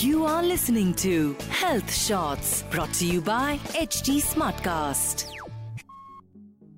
You are listening to Health Shots brought to you by HT Smartcast.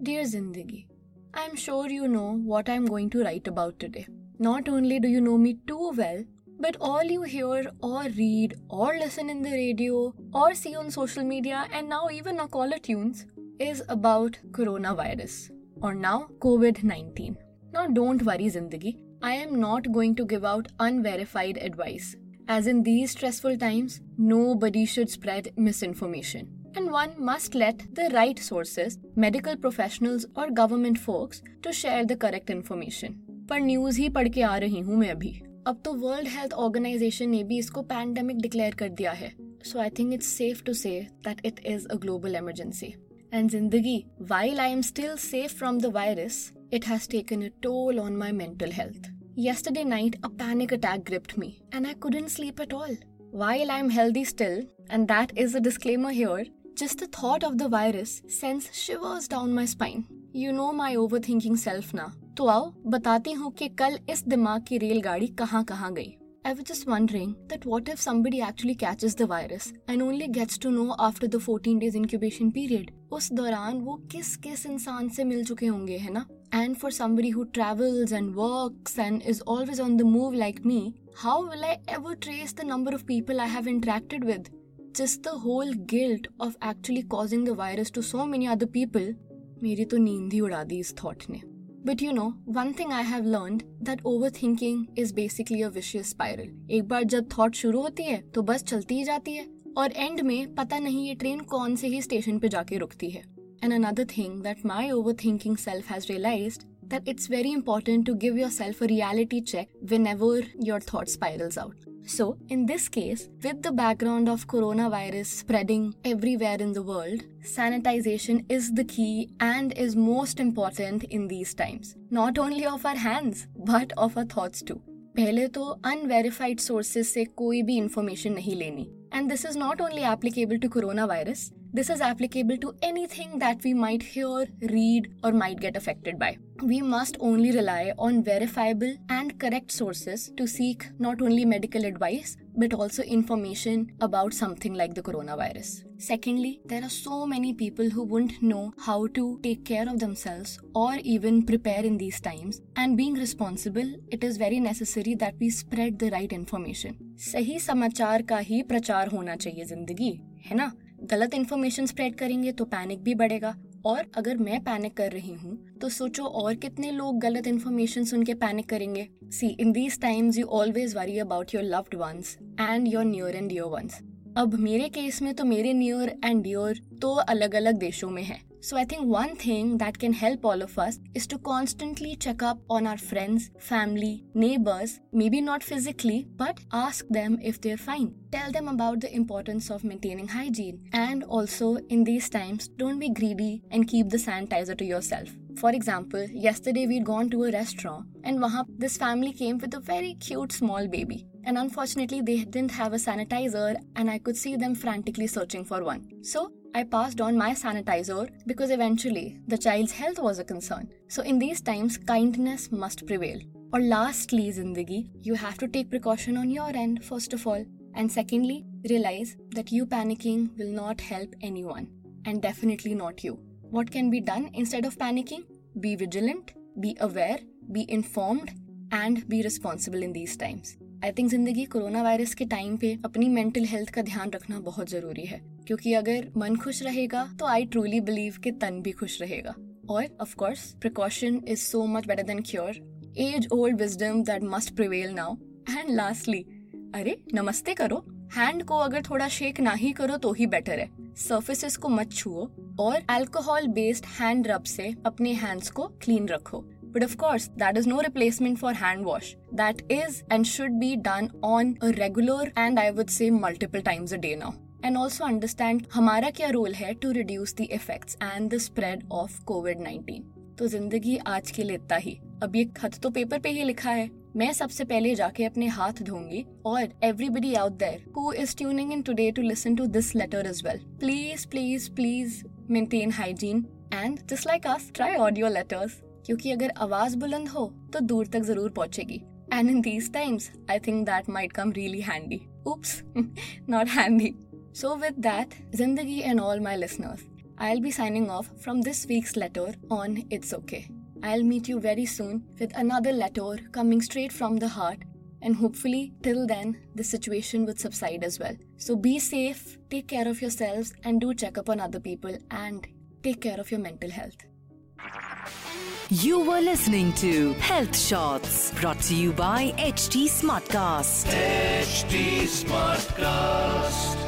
Dear Zindagi, I'm sure you know what I'm going to write about today. Not only do you know me too well, but all you hear or read or listen in the radio or see on social media and now even on caller tunes is about coronavirus or now COVID 19. Now, don't worry, Zindagi. I am not going to give out unverified advice. As in these stressful times, nobody should spread misinformation. And one must let the right sources, medical professionals, or government folks to share the correct information. पर news ही पढ़ के आ रही हूँ मैं अभी अब तो वर्ल्ड हेल्थ ऑर्गेनाइजेशन ने भी इसको पैंडेमिक डिक्लेयर कर दिया है so I think it's safe to say that it is a global emergency and Zindagi while I am still safe from the virus it has taken a toll on my mental health. Yesterday night, a panic attack gripped me, and I couldn't sleep at all. While I'm healthy still, and that is a disclaimer here, just the thought of the virus sends shivers down my spine. You know my overthinking self now. तो आओ बताती हूँ कि कल इस दिमाग की रेलगाड़ी कहाँ कहाँ गई I was just wondering that what if somebody actually catches the virus and only gets to know after the 14 days incubation period. उस दौरान वो किस किस इंसान से मिल चुके होंगे है ना And for somebody who travels and works and is always on the move like me, how will I ever trace the number of people I have interacted with? Just the whole guilt of actually causing the virus to so many other people, मेरी तो नींद ही उड़ा दी इस thought ने but you know one thing I have learn that overthinking is basically a vicious spiral एक बार जब thought शुरू होती है तो बस चलती ही जाती है और एंड में पता नहीं ये ट्रेन कौन से ही स्टेशन पे जाके रुकती है and another thing that my over thinking self has realised that it's very important to give yourself a reality check whenever your thought spirals out. So, in this case, with the background of coronavirus spreading everywhere in the world, sanitization is the key and is most important in these times. Not only of our hands, but of our thoughts too. पहले तो unverified sources से कोई भी information नहीं लेनी and this is not only applicable to corona virus this is applicable to anything that we might hear, read, or might get affected by. We must only rely on verifiable and correct sources to seek not only medical advice but also information about something like the coronavirus. Secondly, there are so many people who wouldn't know how to take care of themselves or even prepare in these times. And being responsible, it is very necessary that we spread the right information. सही समाचार का ही प्रचार होना चाहिए ज़िंदगी है ना गलत इन्फॉर्मेशन स्प्रेड करेंगे तो पैनिक भी बढ़ेगा और अगर मैं पैनिक कर रही हूँ तो सोचो और कितने लोग गलत इन्फॉर्मेशन सुन के पैनिक करेंगे। See in these times you always worry about your loved ones and your near and dear ones अब मेरे केस में तो मेरे न्यूर एंड डियर तो अलग अलग देशों में है। So I think one thing that can help all of us is to constantly check up on our friends, family, neighbors, maybe not physically, but ask them if they're fine. Tell them about the importance of maintaining hygiene. And also, in these times, don't be greedy and keep the sanitizer to yourself. For example, yesterday we'd gone to a restaurant and wahan, this family came with a very cute small baby. And unfortunately, they didn't have a sanitizer and I could see them frantically searching for one. So I passed on my sanitizer because eventually the child's health was a concern. So, in these times, kindness must prevail. Or, lastly, Zindagi, you have to take precaution on your end, first of all. And secondly, realize that you panicking will not help anyone, and definitely not you. What can be done instead of panicking? Be vigilant, be aware, be informed, and be responsible in these times. I think Zindagi corona virus के time पे अपनी mental health का ध्यान रखना बहुत ज़रूरी है क्योंकि अगर मन खुश रहेगा तो आई ट्रूली बिलीव कि तन भी खुश रहेगा। और of course precaution is so much better than cure as old wisdom that must prevail now and lastly अरे नमस्ते करो। हैंड को अगर थोड़ा शेक ना ही करो तो ही बेटर है। सर्फेसेस को मत छुओ और अल्कोहल बेस्ड हैंड रब से अपने हैंड्स को क्लीन रखो। But of course that is no replacement for hand wash that is and should be done on regular and I would say multiple times a day now and also understand हमारा क्या role है to reduce the effects and the spread of covid nineteen तो ज़िंदगी आज के लिए इतना ही। अब ये खत तो पेपर पे ही लिखा है। मैं सबसे पहले जाके अपने हाथ धोऊँगी और everybody out there who is tuning in today to listen to this letter as well please please please maintain hygiene and just like us try audio letters क्योंकि अगर आवाज़ बुलंद हो तो दूर तक ज़रूर पहुंचेगी। And in these times I think that might come really handy oops not handy so with that Zindagi and all my listeners I'll be signing off from this week's letter on It's Okay. I'll meet you very soon with another letter coming straight from the heart, and hopefully, till then, the situation would subside as well. So be safe, take care of yourselves, and do check up on other people and take care of your mental health. You were listening to Health Shots brought to you by HT Smartcast. HT Smartcast.